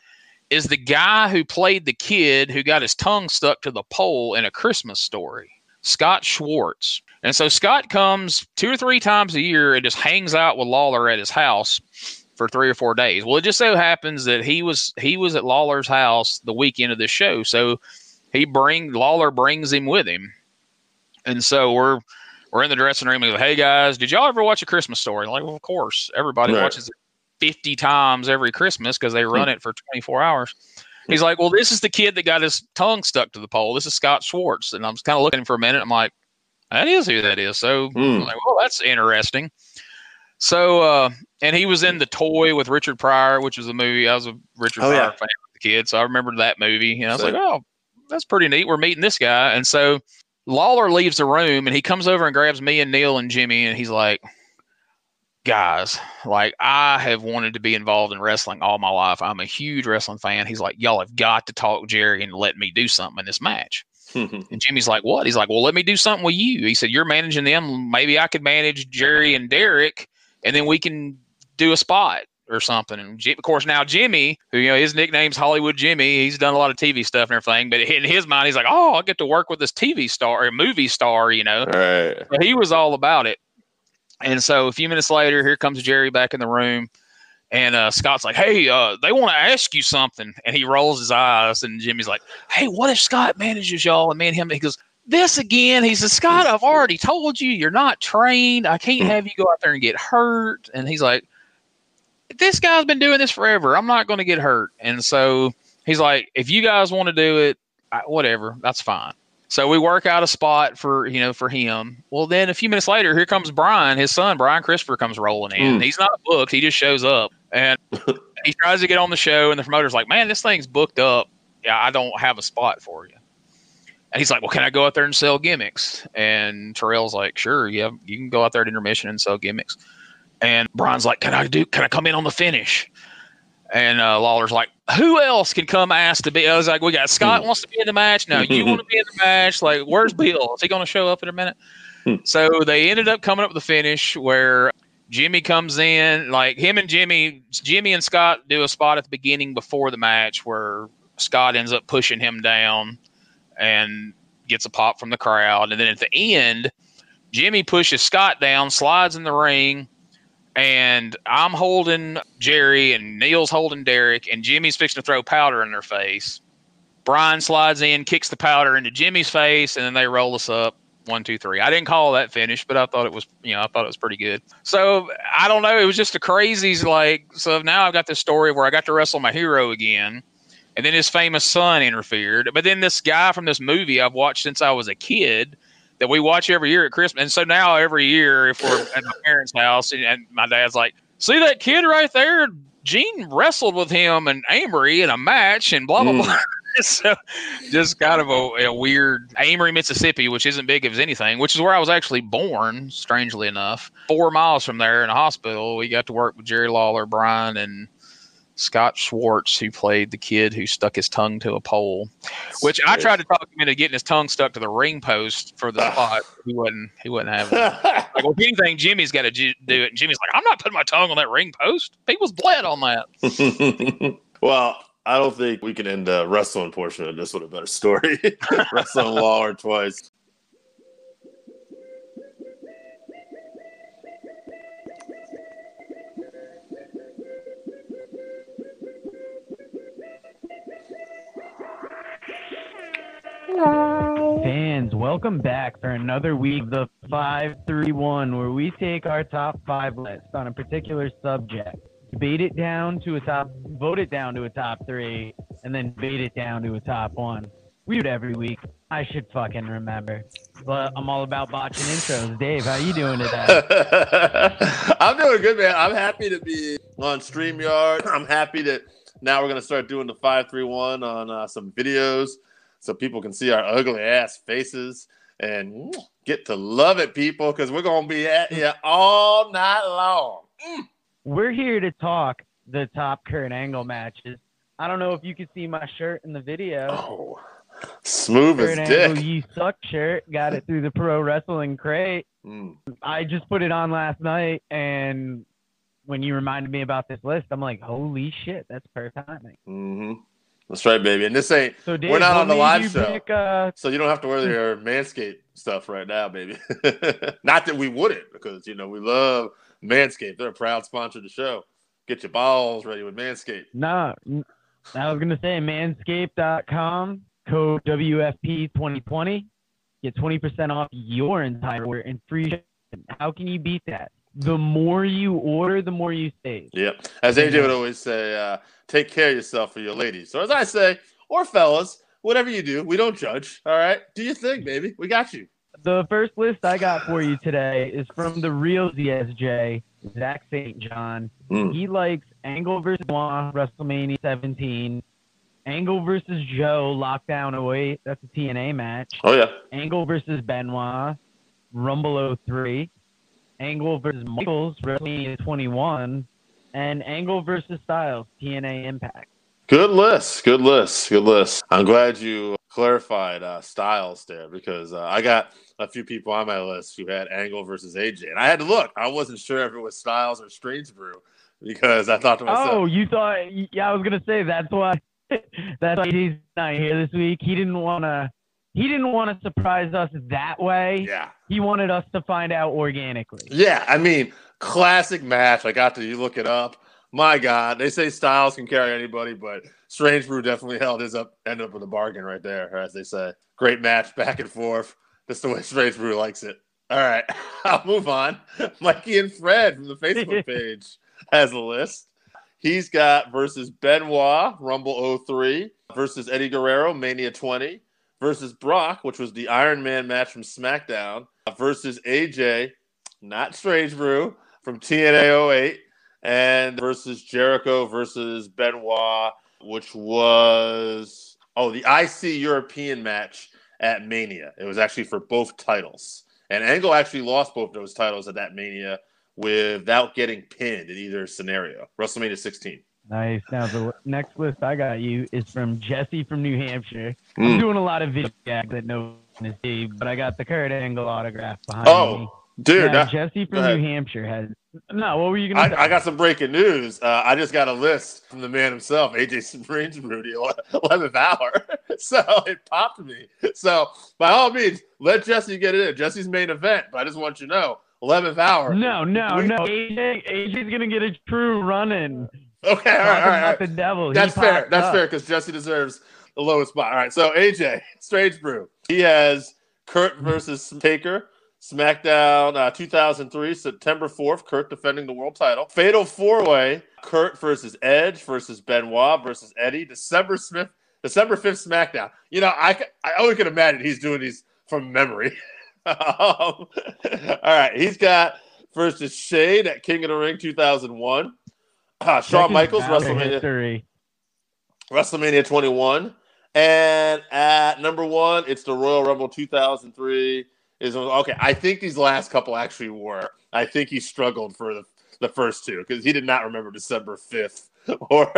is the guy who played the kid who got his tongue stuck to the pole in a Christmas story, Scott Schwartz. And so Scott comes two or three times a year and just hangs out with Lawler at his house for three or four days. Well, it just so happens that he was he was at Lawler's house the weekend of the show, so he bring Lawler brings him with him, and so we're we're in the dressing room and go, hey guys, did y'all ever watch a Christmas story? Like, well, of course, everybody Right. watches it fifty times every Christmas because they run it for twenty four hours. He's like, well, this is the kid that got his tongue stuck to the pole. This is Scott Schwartz, and I'm kind of looking for a minute. I'm like, that is who that is. So Hmm. I'm like, well, that's interesting. So, uh, and he was in the toy with Richard Pryor, which was a movie. I was a Richard Oh, Pryor yeah. fan as a kid, so I remember that movie. And I was Same. like, oh, that's pretty neat. We're meeting this guy, and so Lawler leaves the room, and he comes over and grabs me and Neil and Jimmy, and he's like, guys, like I have wanted to be involved in wrestling all my life. I'm a huge wrestling fan. He's like, y'all have got to talk Jerry and let me do something in this match. <laughs> And Jimmy's like, what? He's like, well, let me do something with you. He said, you're managing them. Maybe I could manage Jerry and Derek, and then we can do a spot or something. And of course, now Jimmy, who you know his nickname's Hollywood Jimmy, he's done a lot of TV stuff and everything. But in his mind, he's like, oh, I get to work with this TV star or movie star, you know. Right. So he was all about it. And so a few minutes later, here comes Jerry back in the room. And uh, Scott's like, hey, uh, they want to ask you something. And he rolls his eyes. And Jimmy's like, hey, what if Scott manages y'all? And me and him, he goes, this again. He says, Scott, I've already told you you're not trained. I can't have you go out there and get hurt. And he's like, this guy's been doing this forever. I'm not going to get hurt. And so he's like, if you guys want to do it, I, whatever, that's fine. So we work out a spot for you know for him. Well, then a few minutes later, here comes Brian, his son, Brian Christopher, comes rolling in. Mm. He's not booked; he just shows up, and <laughs> he tries to get on the show, and the promoter's like, "Man, this thing's booked up. Yeah, I don't have a spot for you." And he's like, "Well, can I go out there and sell gimmicks?" And Terrell's like, "Sure, yeah, you can go out there at intermission and sell gimmicks." And Brian's like, "Can I do? Can I come in on the finish?" And uh, Lawler's like, "Who else can come ask to be?" I was like, "We got Scott wants to be in the match. No, you want to be in the match. Like, where's Bill? Is he going to show up in a minute?" Hmm. so they ended up coming up with a finish where Jimmy comes in, like him and Jimmy, Jimmy and Scott do a spot at the beginning before the match where Scott ends up pushing him down and gets a pop from the crowd, and then at the end. Jimmy pushes Scott down, slides in the ring, and I'm holding Jerry, and Neil's holding Derek, and Jimmy's fixing to throw powder in their face. Brian slides in, kicks the powder into Jimmy's face, and then they roll us up one, two, three. I didn't call that finish, but I thought it was, you know, I thought it was pretty good. So I don't know. It was just a crazy, like, so now I've got this story where I got to wrestle my hero again, and then his famous son interfered. But then this guy from this movie I've watched since I was a kid that we watch every year at Christmas. And so now every year, if we're at my parents' house, and, and my dad's like, see that kid right there? Gene wrestled with him and Amory in a match and blah, blah, Mm. blah. <laughs> so just kind of a, a weird Amory, Mississippi, which isn't big as anything, which is where I was actually born, strangely enough. Four miles from there in a hospital, we got to work with Jerry Lawler, Brian, and Scott Schwartz, who played the kid who stuck his tongue to a pole. Which I tried to talk him into getting his tongue stuck to the ring post for the spot. He wouldn't. He wouldn't have. it. <laughs> Like, well, if anything, Jimmy's got to do it. And Jimmy's like, I'm not putting my tongue on that ring post. People's bled on that. <laughs> well, I don't think we can end the wrestling portion of this with a better story. <laughs> wrestling Lawler twice. Fans, welcome back for another week of the 531, where we take our top five list on a particular subject, debate it down to a top, vote it down to a top three, and then debate it down to a top one. We do it every week. I should fucking remember. But I'm all about botching intros. Dave, how you doing today? <laughs> I'm doing good, man. I'm happy to be on StreamYard. I'm happy that now we're going to start doing the 531 on uh, some videos so people can see our ugly ass faces and get to love it, people, because we're going to be at you all night long. We're here to talk the top current Angle matches. I don't know if you can see my shirt in the video. Oh, smooth as Kurt Angle, you suck shirt. Got it through the pro wrestling crate. Mm. I just put it on last night, and when you reminded me about this list, I'm like, holy shit, that's perfect timing. hmm That's right, baby. And this ain't So Dave, We're not on the live show. Pick, uh, So you don't have to wear your <laughs> Manscaped stuff right now, baby. <laughs> Not that we wouldn't, because you know we love Manscaped. They're a proud sponsor of the show. Get your balls ready with Manscaped. no, n- I was gonna say manscaped.com code WFP2020 get 20% off your entire order and free. shipping. How can you beat that? The more you order, the more you save. Yep. As AJ would always say, uh, take care of yourself for your ladies. So as I say, or fellas, whatever you do, we don't judge. All right, do your thing, baby. We got you. The first list I got for you today is from the real ZSJ, Zach St. John. Mm. He likes Angle versus Benoit, WrestleMania 17. Angle versus Joe, Lockdown 08. That's a TNA match. Oh yeah. Angle versus Benoit, Rumble 03. Angle versus Michaels, WrestleMania 21. And Angle versus Styles, TNA Impact. Good list. Good list. Good list. I'm glad you clarified uh, Styles there because uh, I got a few people on my list who had Angle versus AJ, and I had to look. I wasn't sure if it was Styles or Strange Brew because I thought to myself, Oh, you thought? Yeah, I was gonna say that's why. <laughs> that's why he's not here this week. He didn't want to. He didn't want to surprise us that way. yeah, He wanted us to find out organically. yeah. I mean, classic match. I got to you look it up. My God, they say Styles can carry anybody, but Strange Brew definitely held his up, ended up with a bargain right there, as they say. Great match, back and forth. That's the way Strange Brew likes it. All right, <laughs> I'll move on. Mikey and Fred from the Facebook <laughs> page has a list. He's got versus Benoit, Rumble 03, versus Eddie Guerrero, Mania 20, versus Brock, which was the Iron Man match from SmackDown, uh, versus AJ, not Strange Brew, from TNA 08, and versus Jericho versus Benoit, which was, oh, the IC European match at Mania. It was actually for both titles. And Angle actually lost both those titles at that Mania without getting pinned in either scenario. WrestleMania 16. Nice. Now the next list I got you is from Jesse from New Hampshire. Mm. I'm doing a lot of video gags that no one is see, but I got the Kurt Angle autograph behind Oh. me. Dude, Now, that- Jesse from. New Hampshire has. No, what were you gonna? I, I got some breaking news. Uh, I just got a list from the man himself, AJ Strange Brew, the <laughs> eleventh hour. <laughs> So it popped me. So by all means, let Jesse get it in. Jesse's main event, but I just want you to know, eleventh hour. no, no, We- no. AJ, AJ's gonna get a true run in. <laughs> Okay, all right, all right, all right. the devil. That's fair. That's up. fair because Jesse deserves the lowest spot. All right, so AJ <laughs> Strange Brew. He has Kurt versus Taker. SmackDown uh, 2003, September 4th. Kurt defending the world title. Fatal four way. Kurt versus Edge versus Benoit versus Eddie. December Smith. December 5th SmackDown. You know, I, I only can imagine he's doing these from memory. <laughs> um, all right, he's got versus Shane at King of the Ring 2001. Uh, <clears throat> Shawn Michaels, WrestleMania. history. WrestleMania 21. And at number one, it's the Royal Rumble 2003. Is okay. I think these last couple actually were. I think he struggled for the, the first two because he did not remember December 5th <laughs> or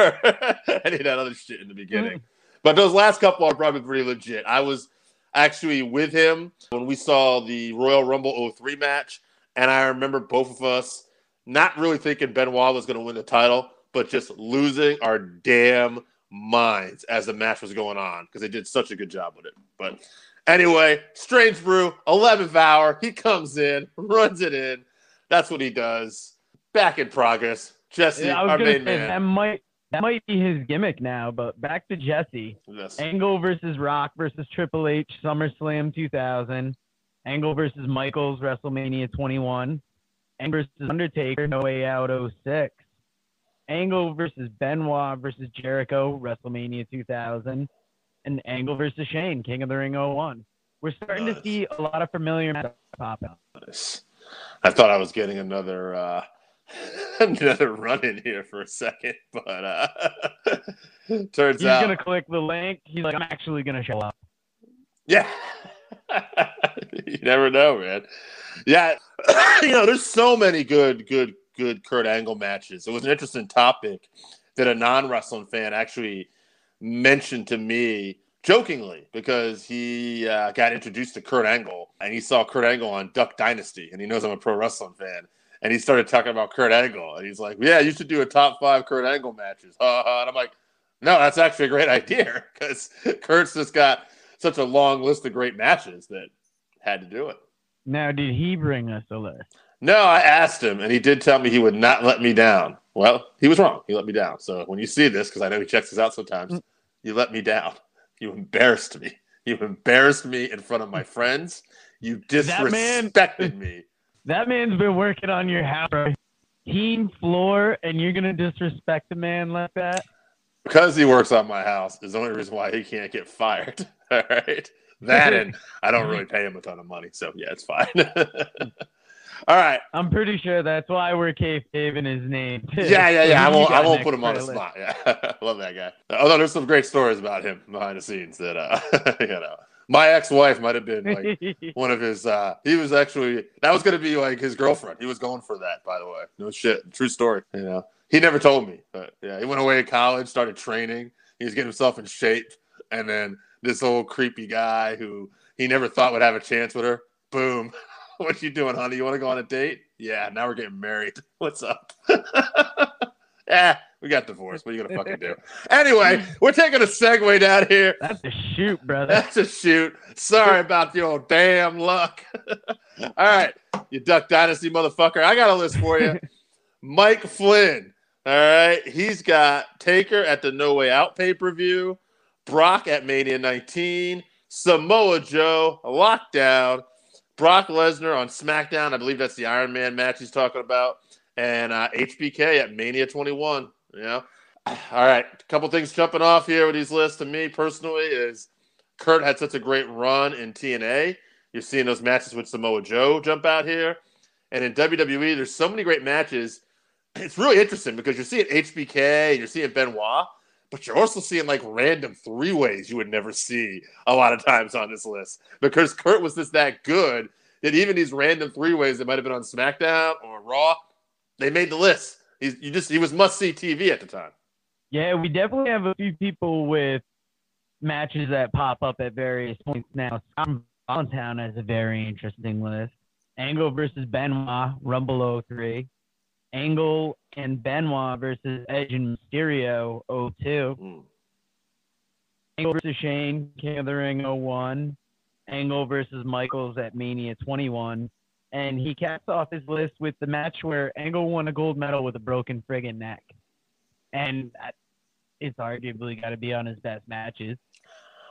any of that other shit in the beginning. But those last couple are probably pretty legit. I was actually with him when we saw the Royal Rumble 03 match, and I remember both of us not really thinking Benoit was going to win the title, but <laughs> just losing our damn minds as the match was going on because they did such a good job with it. But anyway, Strange Brew, 11th hour. He comes in, runs it in. That's what he does. Back in progress. Jesse, Yeah, I was our gonna main say man. that might that might be his gimmick now. But back to Jesse. Yes. Angle versus Rock versus Triple H SummerSlam 2000. Angle versus Michaels WrestleMania 21. Angle versus Undertaker No Way Out 06. Angle versus Benoit versus Jericho WrestleMania 2000. And Angle versus Shane King of the Ring 01. We're starting to see a lot of familiar matches pop out. Nice. I thought I was getting another uh <laughs> another run in here for a second, <laughs> but uh <laughs> turns He's out He's gonna click the link. He's like, I'm actually gonna show up. Yeah. <laughs> you never know, man. Yeah. <coughs> you know, there's so many good, good, good Kurt Angle matches. It was an interesting topic that a non wrestling fan actually mentioned to me jokingly because he uh, got introduced to Kurt Angle and he saw Kurt Angle on Duck Dynasty and he knows I'm a pro wrestling fan. And he started talking about Kurt Angle and he's like, Yeah, you should do a top five Kurt Angle matches. Ha. And I'm like, No, that's actually a great <laughs> idea because Kurt's just got such a long list of great matches that had to do it. Now, did he bring us a list? No, I asked him, and he did tell me he would not let me down. Well, he was wrong. He let me down. So when you see this, because I know he checks this out sometimes, mm. you let me down. You embarrassed me. You embarrassed me in front of my <laughs> friends. You That man- disrespected me. <laughs> That man's been working on your house, bro. team floor, and you're gonna disrespect a man like that? Because he works on my house is the only reason why he can't get fired. <laughs> All right. That and I don't really pay him a ton of money. So yeah, it's fine. <laughs> All right. I'm pretty sure that's why we're kayfabing his name. Too. Yeah, yeah, yeah. I won't. I won't put him on the spot. Yeah, <laughs> love that guy. Although there's some great stories about him behind the scenes that uh, you know, my ex-wife might have been like <laughs> one of his. uh He was actually that was going to be like his girlfriend. He was going for that, by the way. No shit, true story. You know, he never told me, but yeah, he went away to college, started training. He was getting himself in shape, and then this old creepy guy who he never thought would have a chance with her. Boom. <laughs> What you doing, honey? You want to go on a date? Yeah, now we're getting married. <laughs> What's up? yeah, we got divorced. What are you gonna fucking do? <laughs> Anyway, we're taking a segue down here. that's a shoot, brother. That's a shoot. Sorry about the old damn luck. <laughs> All right, you Duck Dynasty motherfucker. I got a list for you. <laughs> Mike Flynn. All right, he's got Taker at the No Way Out pay per view, Brock at Mania 19, Samoa Joe Lockdown, Brock Lesnar on SmackDown. I believe that's the Iron Man match he's talking about, and uh, HBK at Mania 21. Know, all right, a couple things jumping off here with these lists to me personally is Kurt had such a great run in TNA. You're seeing those matches with Samoa Joe jump out here. And in WWE, there's so many great matches. <clears throat> It's really interesting because you're seeing HBK, you're seeing Benoit, but you're also seeing like random three ways you would never see a lot of times on this list because Kurt was just that good that even these random three ways that might have been on SmackDown or Raw, they made the list. He's you just he was must see TV at the time. Yeah, we definitely have a few people with matches that pop up at various points now. Scott Valentine has a very interesting list. Angle versus Benoit, Rumble 03. Angle and Benoit versus Edge and Mysterio 02. Mm. Angle versus Shane, King of the Ring 01. Angle versus Michaels at Mania 21. And he caps off his list with the match where Angle won a gold medal with a broken friggin' neck. And it's arguably got to be on his best matches.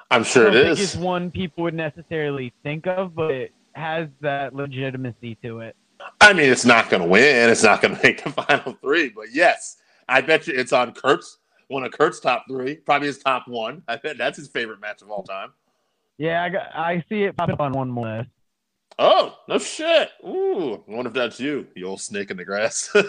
I'm sure it think is. it's one people would necessarily think of, but it has that legitimacy to it. I mean, it's not going to win. It's not going <laughs> to make the final three. But yes, I bet you it's on Kurt's one of Kurt's top three, probably his top one. I bet that's his favorite match of all time. Yeah, I, got, I see it popping up on one more list. Oh no shit! Ooh, I wonder if that's you, you old snake in the grass. <laughs>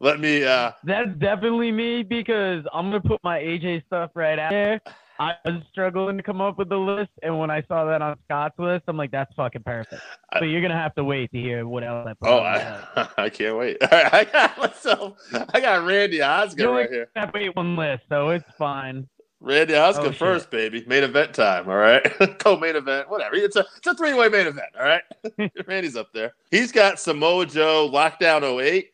Let me. uh That's definitely me because I'm gonna put my AJ stuff right out there. I was struggling to come up with the list, and when I saw that on Scott's list, I'm like, "That's fucking perfect." I- So you're gonna have to wait to hear what else I put. Oh, on my list. I, <laughs> I can't wait. All right, <laughs> I got myself. I got Randy Osgood right here. to wait one list, so it's fine. Randy Osgood Oh, shit. first, baby. Main event time. All right, <laughs> co-main event, whatever. It's a it's a three way main event. All right, <laughs> Randy's up there. He's got Samoa Joe Lockdown 08,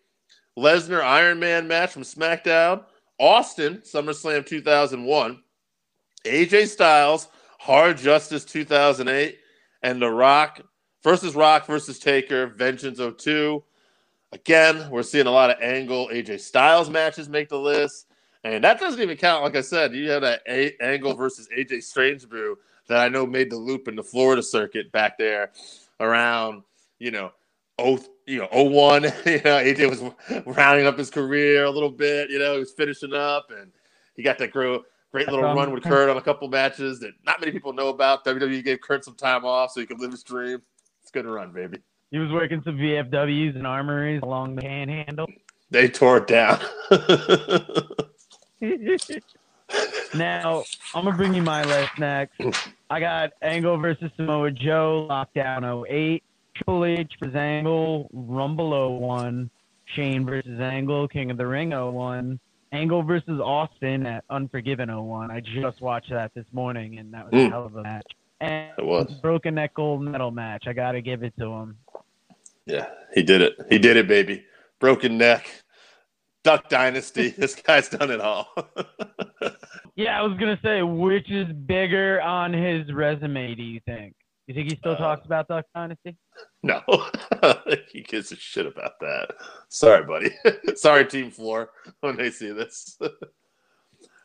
Lesnar Iron Man match from SmackDown, Austin SummerSlam 2001, AJ Styles Hard Justice 2008, and The Rock versus Rock versus Taker Vengeance 02. Again, we're seeing a lot of Angle AJ Styles matches make the list. And that doesn't even count. Like I said, you had that a- Angle oh. versus AJ Strange brew that I know made the loop in the Florida circuit back there around, you know, oh, you know, 01. <laughs> you know, AJ was rounding up his career a little bit. You know, he was finishing up, and he got that grow, great little run with Kurt on a couple matches that not many people know about. WWE gave Kurt some time off so he could live his dream. It's good run, baby. He was working some VFWs and armories along the panhandle. They tore it down. <laughs> now I'm gonna bring you my list next. I got Angle versus Samoa Joe, Lockdown 08, Triple H versus Angle, Rumble 01, Shane versus Angle, King of the Ring 01, Angle versus Austin at Unforgiven 01. I just watched that this morning, and that was a Mm. hell of a match. And It was. Broken Neck Gold Medal match. I gotta give it to him. Yeah, he did it. He did it, baby. Broken neck, Duck Dynasty. <laughs> this guy's done it all. <laughs> Yeah, I was gonna say, which is bigger on his resume? Do you think? You think he still Uh, talks about Duck Dynasty? no, <laughs> he gives a shit about that. Sorry, buddy. Sorry, Team Floor, when they see this.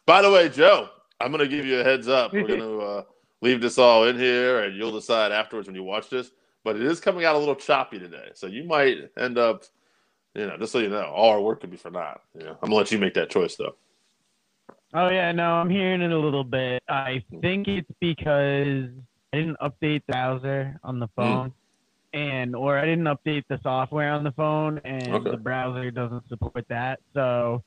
By the way, Joe, I'm going to give you a heads up. We're going to uh, leave this all in here, and you'll decide afterwards when you watch this. But it is coming out a little choppy today, so you might end up, you know, just so you know, all our work could be for naught. You know, I'm going to let you make that choice, though. Oh yeah, no, I'm hearing it a little bit. I hmm. think it's because I didn't update the browser on the hmm. phone, and or I didn't update the software on the phone, and Okay. the browser doesn't support that. So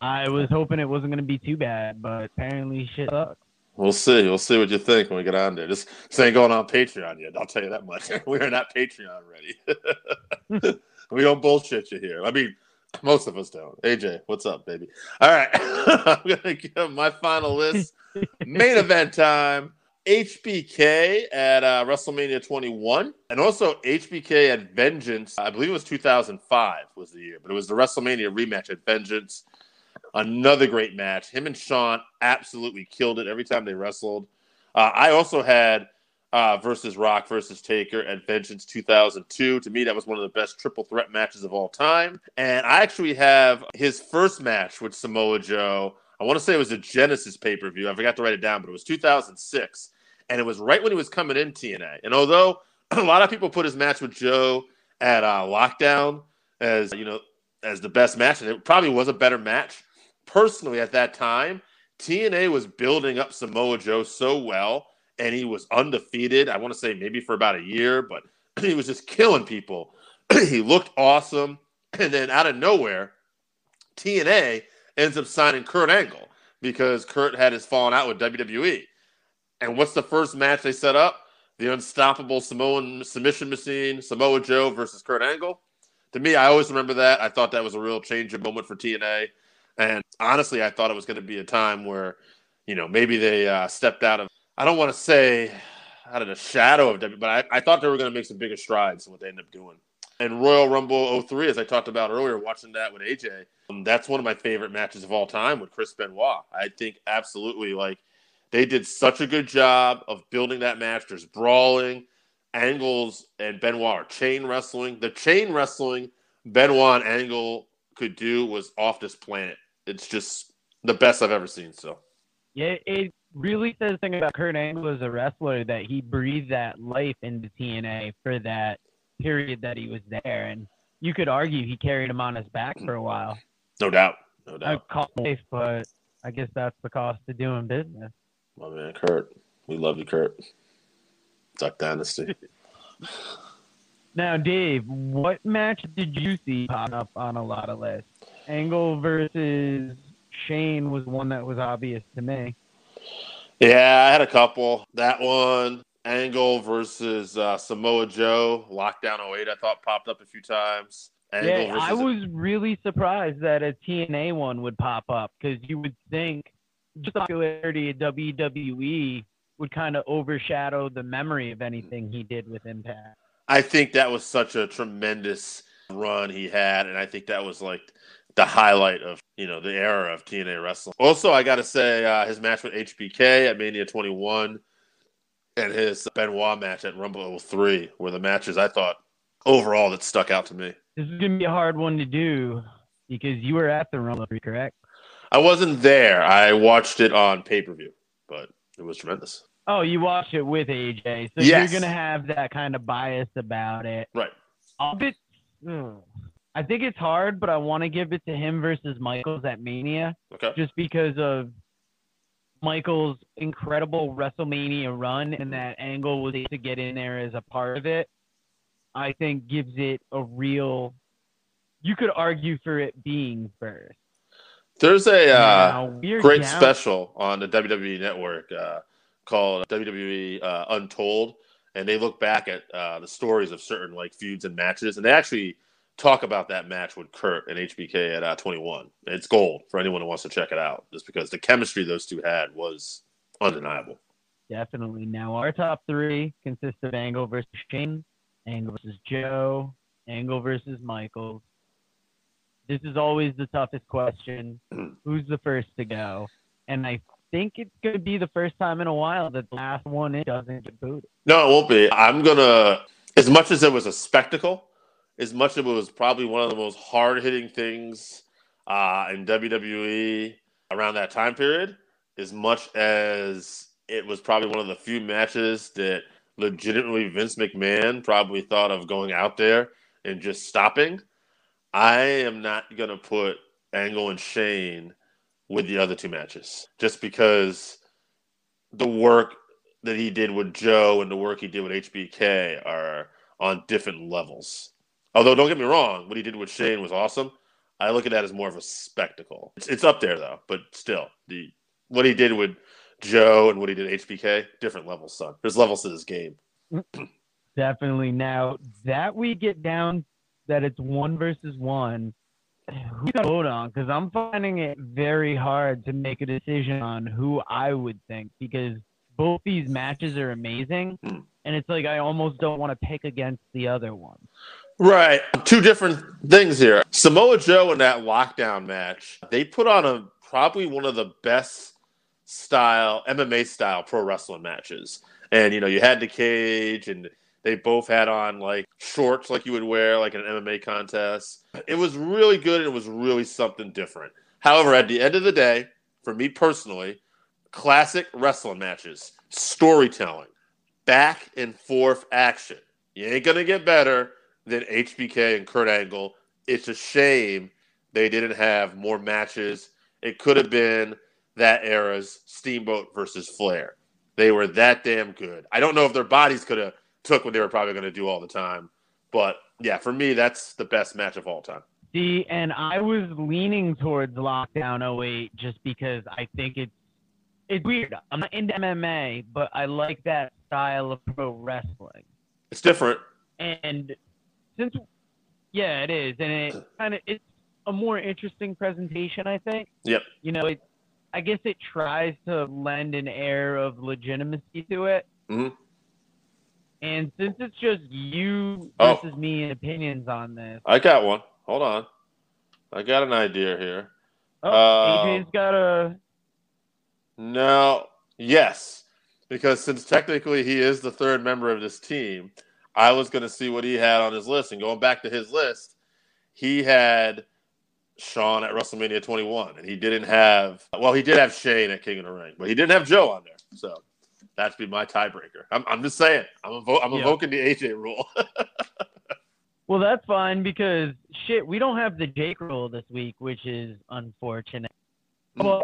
I was hoping it wasn't gonna be too bad, but apparently shit sucks. We'll see. We'll see what you think when we get on there. This, this ain't going on Patreon yet. I'll tell you that much. <laughs> we are not Patreon ready. <laughs> we don't bullshit you here. I mean, most of us don't. AJ, what's up, baby? All right. <laughs> I'm going to give my final list. Main event time. HBK at uh, WrestleMania 21, and also HBK at Vengeance. I believe it was 2005 was the year, but it was the WrestleMania rematch at Vengeance. Another great match. Him and Shawn absolutely killed it every time they wrestled. Uh, I also had uh, versus Rock versus Taker at Vengeance 2002. To me, that was one of the best triple threat matches of all time. And I actually have his first match with Samoa Joe. I want to say it was a Genesis pay per view. I forgot to write it down, but it was 2006. And it was right when he was coming in TNA. And although <clears throat> a lot of people put his match with Joe at uh, Lockdown as, you know, as the best match, and it probably was a better match. Personally, at that time, TNA was building up Samoa Joe so well, and he was undefeated. I want to say maybe for about a year, but <clears throat> he was just killing people. <clears throat> he looked awesome. <clears throat> And then out of nowhere, TNA ends up signing Kurt Angle because Kurt had his falling out with WWE. And what's the first match they set up? The unstoppable Samoan submission machine, Samoa Joe versus Kurt Angle. To me, I always remember that. I thought that was a real change of moment for TNA. And honestly, I thought it was going to be a time where, you know, maybe they uh, stepped out of. I don't want to say, out of the shadow of W, but I, I thought they were going to make some bigger strides than what they ended up doing. And Royal Rumble 03, as I talked about earlier, watching that with AJ, um, that's one of my favorite matches of all time with Chris Benoit. I think absolutely like they did such a good job of building that match. There's brawling, Angles and Benoit chain wrestling. The chain wrestling Benoit and Angle could do was off this planet. It's just the best I've ever seen. So Yeah, it really says something about Kurt Angle as a wrestler that he breathed that life into TNA for that period that he was there, and you could argue he carried him on his back for a while. no doubt, no I doubt. call it life, but I guess that's the cost of doing business. My man, Kurt, we love you, Kurt. Duck Dynasty. <laughs> Now, Dave, what match did you see pop up on a lot of lists? Angle versus Shane was one that was obvious to me. Yeah, I had a couple. That one, Angle versus uh, Samoa Joe, Lockdown 08, I thought popped up a few times. Angle yeah, versus I was really surprised that a TNA one would pop up because you would think just the popularity of WWE would kind of overshadow the memory of anything he did with Impact. I think that was such a tremendous run he had, and I think that was like the highlight of you know the era of TNA wrestling. Also, I got to say uh, his match with HBK at Mania 21 and his Benoit match at Rumble 03 were the matches I thought overall that stuck out to me. This is gonna be a hard one to do because you were at the Rumble, correct? I wasn't there. I watched it on pay per view, but it was tremendous. Oh, you watched it with AJ, so Yes. you're gonna have that kind of bias about it. Right. I'll bit. ugh. I think it's hard, but I want to give it to him versus Michaels at Mania, Okay. just because of Michaels' incredible WrestleMania run and that Angle was able to get in there as a part of it. I think gives it a real. You could argue for it being first. There's a uh, Now, great down- special on the WWE Network uh, called WWE uh, Untold, and they look back at uh, the stories of certain like feuds and matches, and they actually talk about that match with Kurt and HBK at uh, 21. It's gold for anyone who wants to check it out, just because the chemistry those two had was undeniable. Definitely. Now our top three consists of Angle versus Shane, Angle versus Joe, Angle versus Michaels. This is always the toughest question. Who's the first to go? And I think it's going to be the first time in a while that the last one doesn't get booted. No, it won't be. I'm gonna, as much as it was a spectacle, as much as it was probably one of the most hard hitting things uh, in WWE around that time period, as much as it was probably one of the few matches that legitimately Vince McMahon probably thought of going out there and just stopping. I am not gonna put Angle and Shane with the other two matches just because the work that he did with Joe and the work he did with HBK are on different levels. Although, don't get me wrong, what he did with Shane was awesome. I look at that as more of a spectacle. It's, it's up there though, but still, the what he did with Joe and what he did HBK, different levels, son. There's levels to this game. <clears throat> Definitely. Now that we get down that it's one versus one, vote on? Because I'm finding it very hard to make a decision on who I would think because both these matches are amazing, Hmm. and it's like I almost don't want to pick against the other one. Right. Two different things here. Samoa Joe in that lockdown match, they put on a probably one of the best style MMA style pro wrestling matches. And you know, you had the cage and they both had on like shorts like you would wear like an MMA contest. It was really good and it was really something different. However, at the end of the day, for me personally, classic wrestling matches, storytelling, back and forth action. You ain't gonna get better than HBK and Kurt Angle. It's a shame they didn't have more matches. It could have been that era's Steamboat versus Flair. They were that damn good. I don't know if their bodies could have took what they were probably going to do all the time, but yeah, for me, that's the best match of all time. See, and I was leaning towards Lockdown 08 just because I think it's it's weird. I'm not into MMA, but I like that style of pro wrestling. It's different. And since yeah, it is, and it kind of it's a more interesting presentation, I think. Yep. You know, it I guess it tries to lend an air of legitimacy to it. Mhm. And since it's just you Oh. versus me and opinions on this, I got one. Hold on. I got an idea here. oh, Uh, AJ's got a. No, yes, because since technically he is the third member of this team, I was going to see what he had on his list. And going back to his list, he had Shawn at WrestleMania 21, and he didn't have. Well, he did have Shane at King of the Ring, but he didn't have Joe on there. So that'd be my tiebreaker. I'm, I'm just saying. I'm, evo- I'm Yeah. evoking the AJ rule. <laughs> Well, that's fine because shit, we don't have the Jake rule this week, which is unfortunate. Mm. Well,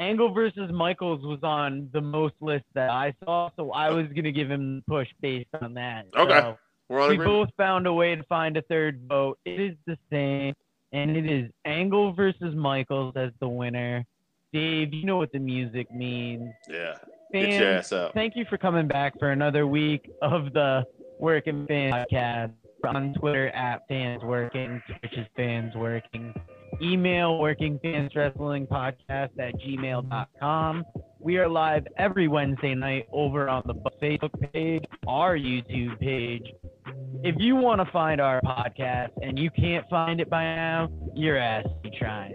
Angle versus Michaels was on the most list that I saw, so I was gonna give him the push based on that. Okay. So We're on we agreement. both found a way to find a third vote. It is the same, and it is Angle versus Michaels as the winner. Dave, you know what the music means. Yeah. Get Fans, your ass thank you for coming back for another week of the Working Fans podcast. On Twitter at Fans Working, Twitch is Fans Working. Email Working Fans Wrestling Podcast at gmail.com. We are live every Wednesday night over on the Facebook page, our YouTube page. If you want to find our podcast and you can't find it by now, your ass trying.